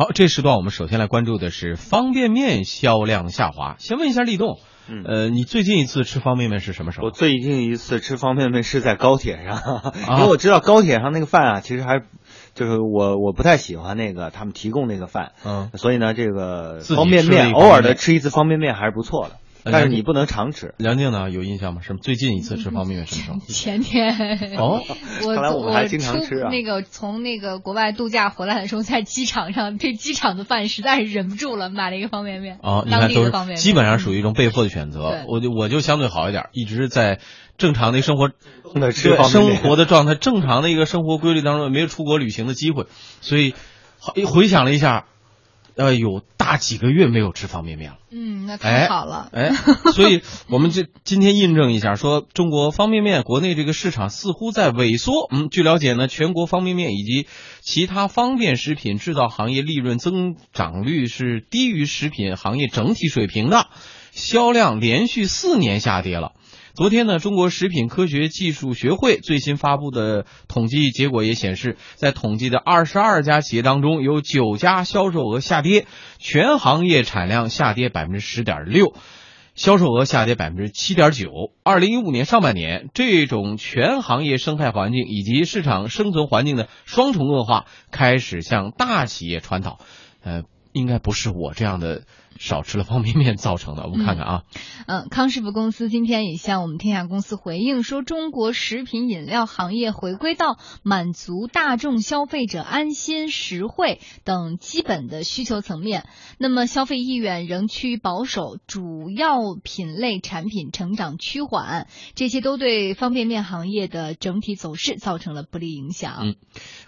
好，这时段我们首先来关注的是方便面销量下滑。先问一下立栋，嗯呃，你最近一次吃方便面是什么时候？我最近一次吃方便面是在高铁上，因为我知道高铁上那个饭啊，其实还就是我我不太喜欢那个他们提供那个饭，嗯，所以呢，这个方便面偶尔的吃一次方便面还是不错的，呃但是你不能常吃。梁静呢有印象吗？什么最近一次吃方便面什么时候？前天哦，我 看来我们还经常吃啊那个从那个国外度假回来的时候，在机场上对机场的饭实在是忍不住了，买了一个方便面。哦，你看都是基本上属于一种被迫的选择。我就我就相对好一点，一直在正常的生活的吃对生活的状态，正常的一个生活规律当中，没有出国旅行的机会，所以好回想了一下，呃，有大几个月没有吃方便面了。嗯，那哎太好了。哎，所以我们这今天印证一下，说中国方便面国内这个市场似乎在萎缩。嗯，据了解呢，全国方便面以及其他方便食品制造行业利润增长率是低于食品行业整体水平的，销量连续四年下跌了。昨天呢，中国食品科学技术学会最新发布的统计结果也显示，在统计的二十二家企业当中，有九家销售额下跌，全行业产量下跌百分之十点六。销售额下跌百分之七点九。二零一五年上半年，这种全行业生态环境以及市场生存环境的双重恶化开始向大企业传导。呃，应该不是我这样的少吃了方便面造成的。我们看看啊，嗯，康师傅公司今天也向我们天下公司回应说，中国食品饮料行业回归到满足大众消费者安心、实惠等基本的需求层面。那么消费意愿仍趋于保守，主要品类产品成长趋缓，这些都对方便面行业的整体走势造成了不利影响。嗯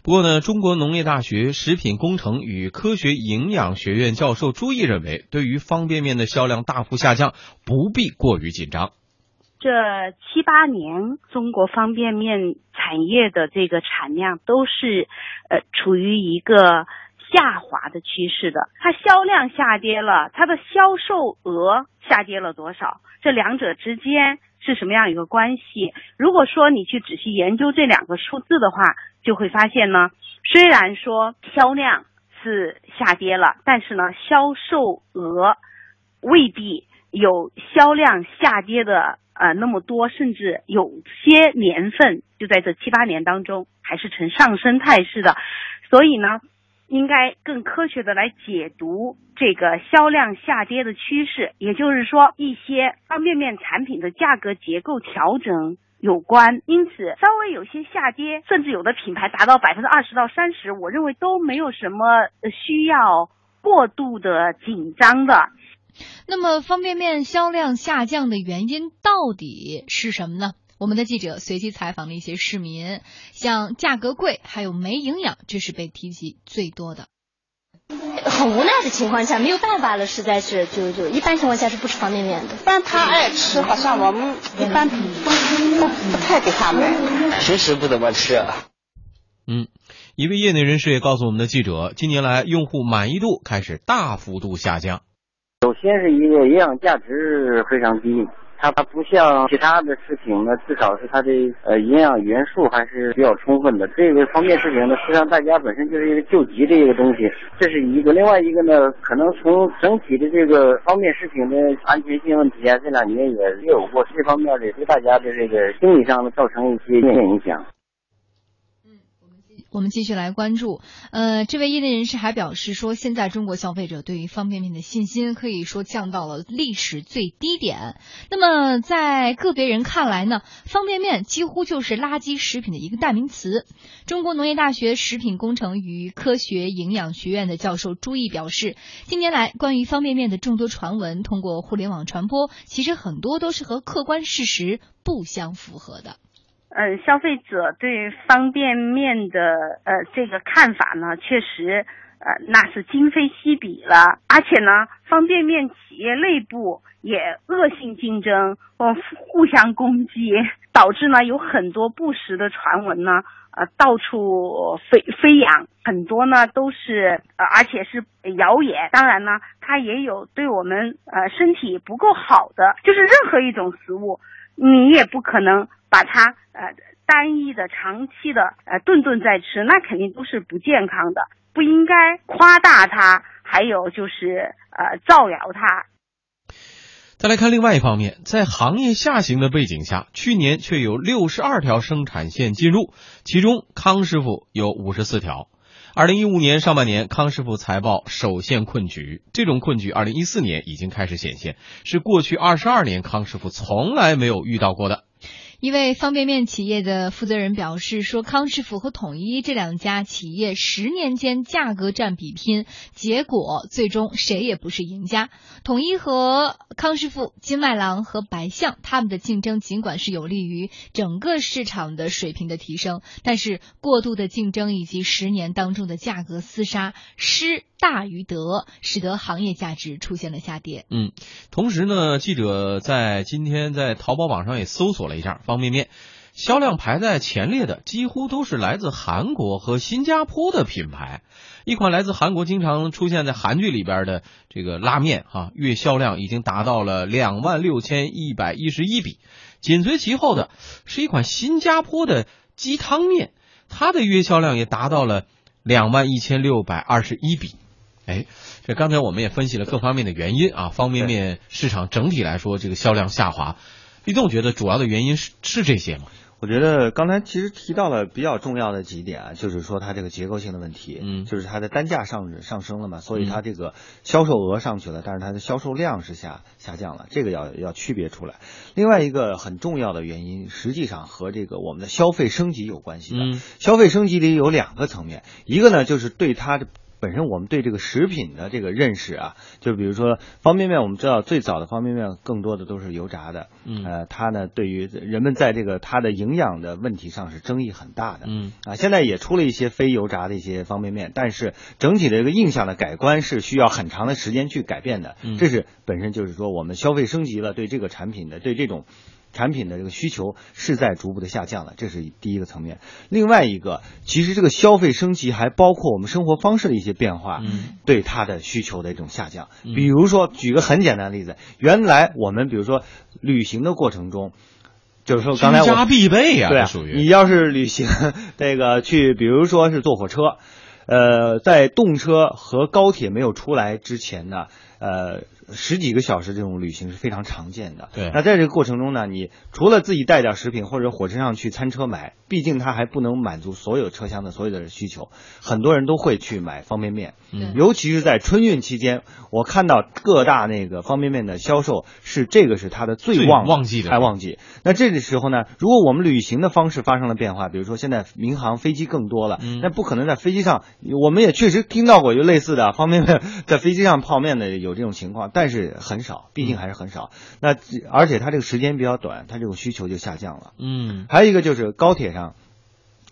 不过呢，中国农业大学食品工程与科学营养学院教授朱毅认为，对对于方便面的销量大幅下降，不必过于紧张。这七八年，中国方便面产业的这个产量都是呃处于一个下滑的趋势的。它销量下跌了，它的销售额下跌了多少？这两者之间是什么样一个关系？如果说你去仔细研究这两个数字的话，就会发现呢，虽然说销量是下跌了，但是呢，销售额未必有销量下跌的呃那么多，甚至有些年份就在这七八年当中还是呈上升态势的，所以呢，应该更科学的来解读这个销量下跌的趋势，也就是说，一些方便面产品的价格结构调整。有关，因此稍微有些下跌，甚至有的品牌达到百分之二十到三十，我认为都没有什么需要过度的紧张的。那么方便面销量下降的原因到底是什么呢？我们的记者随机采访了一些市民，像价格贵还有没营养，这是被提及最多的。很无奈的情况下，没有办法了，实在是就就一般情况下是不吃方便面的。但他爱吃，好像我们一般不不不太给他买。平时不怎么吃。嗯，一位业内人士也告诉我们的记者，近年来用户满意度开始大幅度下降。首先是一个营养价值非常低，它它不像其他的食品呢，至少是它的呃营养元素还是比较充分的。这个方便食品呢，实际上大家本身就是一个救急的一个东西，这是一个。另外一个呢，可能从整体的这个方便食品的安全性问题啊，这两年也有过这方面的对大家的这个心理上呢造成一些影响。我们继续来关注，呃，这位业内人士还表示说，现在中国消费者对于方便面的信心可以说降到了历史最低点。那么，在个别人看来呢，方便面几乎就是垃圾食品的一个代名词。中国农业大学食品工程与科学营养学院的教授朱毅表示，近年来关于方便面的众多传闻通过互联网传播，其实很多都是和客观事实不相符合的。嗯，消费者对方便面的呃这个看法呢，确实呃那是今非昔比了。而且呢，方便面企业内部也恶性竞争，或互相攻击，导致呢有很多不实的传闻呢，呃到处飞飞扬，很多呢都是呃而且是谣言。当然呢，它也有对我们呃身体不够好的，就是任何一种食物，你也不可能。把它呃单一的、长期的呃顿顿在吃，那肯定都是不健康的。不应该夸大它，还有就是呃造谣它。再来看另外一方面，在行业下行的背景下，去年却有六十二条生产线进入，其中康师傅有五十四条。二零一五年上半年，康师傅财报首现困局，这种困局二零一四年已经开始显现，是过去二十二年康师傅从来没有遇到过的。一位方便面企业的负责人表示说，康师傅和统一这两家企业十年间价格战比拼，结果最终谁也不是赢家。统一和康师傅、金麦郎和白象他们的竞争尽管是有利于整个市场的水平的提升，但是过度的竞争以及十年当中的价格厮杀，失大于得，使得行业价值出现了下跌。嗯，同时呢，记者在今天在淘宝网上也搜索了一下。方便面销量排在前列的几乎都是来自韩国和新加坡的品牌。一款来自韩国、经常出现在韩剧里边的这个拉面，哈，月销量已经达到了两万六千一百一十一笔。紧随其后的是一款新加坡的鸡汤面，它的月销量也达到了两万一千六百二十一笔。哎，这刚才我们也分析了各方面的原因啊，方便面市场整体来说这个销量下滑。李栋觉得主要的原因是是这些吗？我觉得刚才其实提到了比较重要的几点啊，就是说它这个结构性的问题，嗯，就是它的单价上上升了嘛，所以它这个销售额上去了，但是它的销售量是下下降了，这个要要区别出来。另外一个很重要的原因，实际上和这个我们的消费升级有关系的。消费升级里有两个层面，一个呢就是对它的。本身我们对这个食品的这个认识啊，就比如说方便面，我们知道最早的方便面更多的都是油炸的，嗯，呃，它呢对于人们在这个它的营养的问题上是争议很大的，嗯，啊，现在也出了一些非油炸的一些方便面，但是整体的一个印象的改观是需要很长的时间去改变的，嗯，这是本身就是说我们消费升级了，对这个产品的对这种。产品的这个需求是在逐步的下降的，这是第一个层面。另外一个，其实这个消费升级还包括我们生活方式的一些变化，嗯，对它的需求的一种下降。比如说，举个很简单的例子，原来我们比如说旅行的过程中，就是说刚才我家必备呀，对，属于你要是旅行 这个去，比如说是坐火车，呃，在动车和高铁没有出来之前呢，呃。十几个小时这种旅行是非常常见的。对，那在这个过程中呢，你除了自己带点食品或者火车上去餐车买，毕竟它还不能满足所有车厢的所有的需求，很多人都会去买方便面。嗯，尤其是在春运期间，我看到各大那个方便面的销售是这个是它的最旺旺季的，还旺季。那这个时候呢，如果我们旅行的方式发生了变化，比如说现在民航飞机更多了，那不可能在飞机上，我们也确实听到过有类似的方便面在飞机上泡面的有这种情况，但是很少，毕竟还是很少。那而且它这个时间比较短，它这种需求就下降了。嗯，还有一个就是高铁上。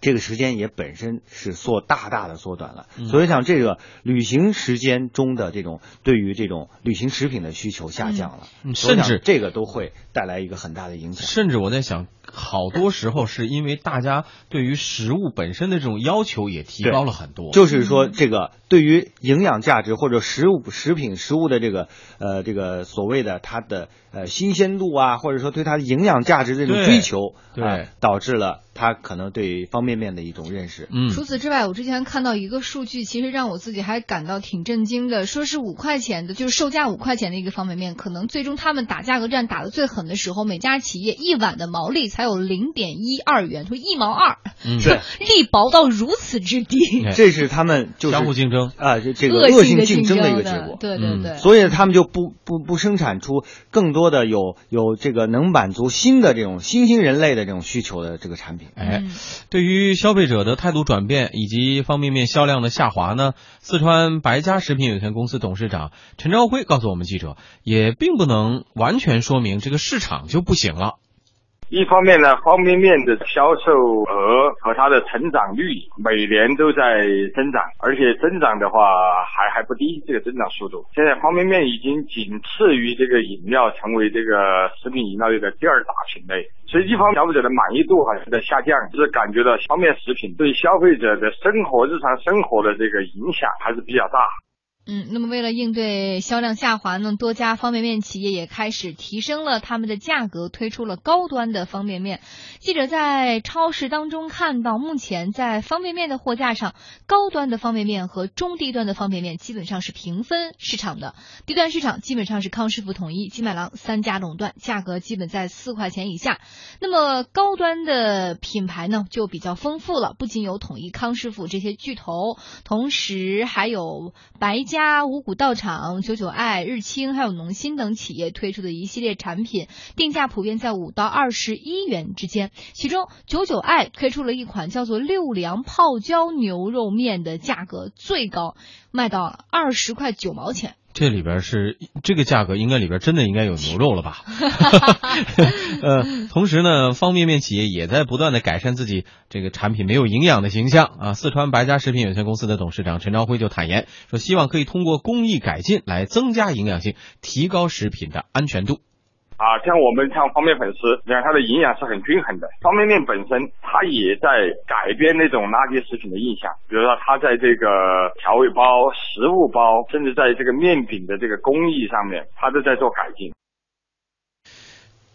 这个时间也本身是缩大大的缩短了，所以像这个旅行时间中的这种对于这种旅行食品的需求下降了，甚至这个都会带来一个很大的影响。甚至我在想，好多时候是因为大家对于食物本身的这种要求也提高了很多，就是说这个对于营养价值或者食物食品食物的这个呃这个所谓的它的呃新鲜度啊，或者说对它的营养价值这种追求，对，导致了。他可能对方便面的一种认识。嗯，除此之外，我之前看到一个数据，其实让我自己还感到挺震惊的。说是五块钱的，就是售价五块钱的一个方便面，可能最终他们打价格战打的最狠的时候，每家企业一碗的毛利才有零点一二元，说一毛二，嗯，对，利薄到如此之低。这是他们就是相互竞争啊，这这个恶性竞争的一个结果。对对对，所以他们就不不不生产出更多的有有这个能满足新的这种新兴人类的这种需求的这个产品。哎。对于消费者的态度转变以及方便面销量的下滑呢，四川白家食品有限公司董事长陈朝辉告诉我们记者，也并不能完全说明这个市场就不行了。一方面呢，方便面的销售额和它的成长率每年都在增长，而且增长的话还还不低，这个增长速度。现在方便面已经仅次于这个饮料，成为这个食品饮料业的第二大品类。所以一方面消费者的满意度还是在下降，就是感觉到方便食品对消费者的生活日常生活的这个影响还是比较大。嗯，那么为了应对销量下滑呢，多家方便面企业也开始提升了他们的价格，推出了高端的方便面。记者在超市当中看到，目前在方便面的货架上，高端的方便面和中低端的方便面基本上是平分市场的，低端市场基本上是康师傅统一、金麦郎三家垄断，价格基本在四块钱以下。那么高端的品牌呢，就比较丰富了，不仅有统一、康师傅这些巨头，同时还有白。家五谷道场、九九爱、日清还有农心等企业推出的一系列产品，定价普遍在五到二十一元之间。其中，九九爱推出了一款叫做六粮泡椒牛肉面的价格最高，卖到了二十块九毛钱。这里边是这个价格，应该里边真的应该有牛肉了吧？呃，同时呢，方便面企业也在不断的改善自己这个产品没有营养的形象啊。四川白家食品有限公司的董事长陈朝辉就坦言说，希望可以通过工艺改进来增加营养性，提高食品的安全度。啊，像我们像方便粉丝，你看它的营养是很均衡的。方便面本身，它也在改变那种垃圾食品的印象。比如说，它在这个调味包、食物包，甚至在这个面饼的这个工艺上面，它都在做改进。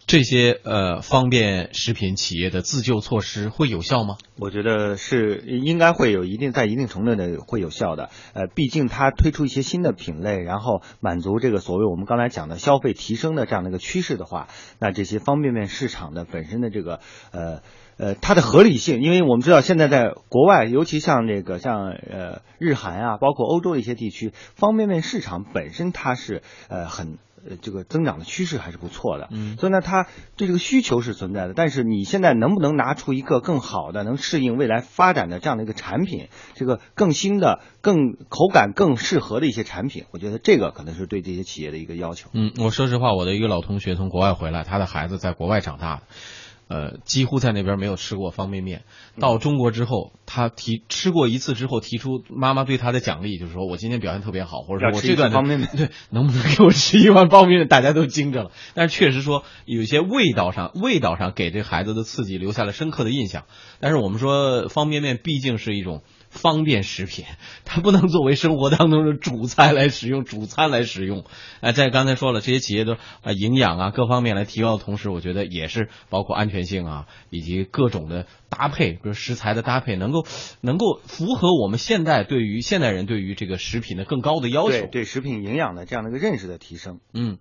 这些呃方便食品企业的自救措施会有效吗？我觉得是应该会有一定在一定程度的会有效的。呃，毕竟它推出一些新的品类，然后满足这个所谓我们刚才讲的消费提升的这样的一个趋势的话，那这些方便面市场的本身的这个呃呃它的合理性，因为我们知道现在在国外，尤其像这个像呃日韩啊，包括欧洲的一些地区，方便面市场本身它是呃很。呃，这个增长的趋势还是不错的，嗯，所以呢，它对这个需求是存在的，但是你现在能不能拿出一个更好的、能适应未来发展的这样的一个产品，这个更新的、更口感更适合的一些产品，我觉得这个可能是对这些企业的一个要求。嗯，我说实话，我的一个老同学从国外回来，他的孩子在国外长大的。呃，几乎在那边没有吃过方便面。到中国之后，他提吃过一次之后，提出妈妈对他的奖励，就是说我今天表现特别好，或者说我这段方便面 对能不能给我吃一碗方便面？大家都惊着了。但是确实说有些味道上，味道上给这孩子的刺激留下了深刻的印象。但是我们说方便面毕竟是一种。方便食品，它不能作为生活当中的主菜来使用，主餐来使用。哎，在刚才说了，这些企业都啊营养啊各方面来提高的同时，我觉得也是包括安全性啊，以及各种的搭配，比如食材的搭配，能够能够符合我们现代对于现代人对于这个食品的更高的要求，对食品营养的这样的一个认识的提升。嗯。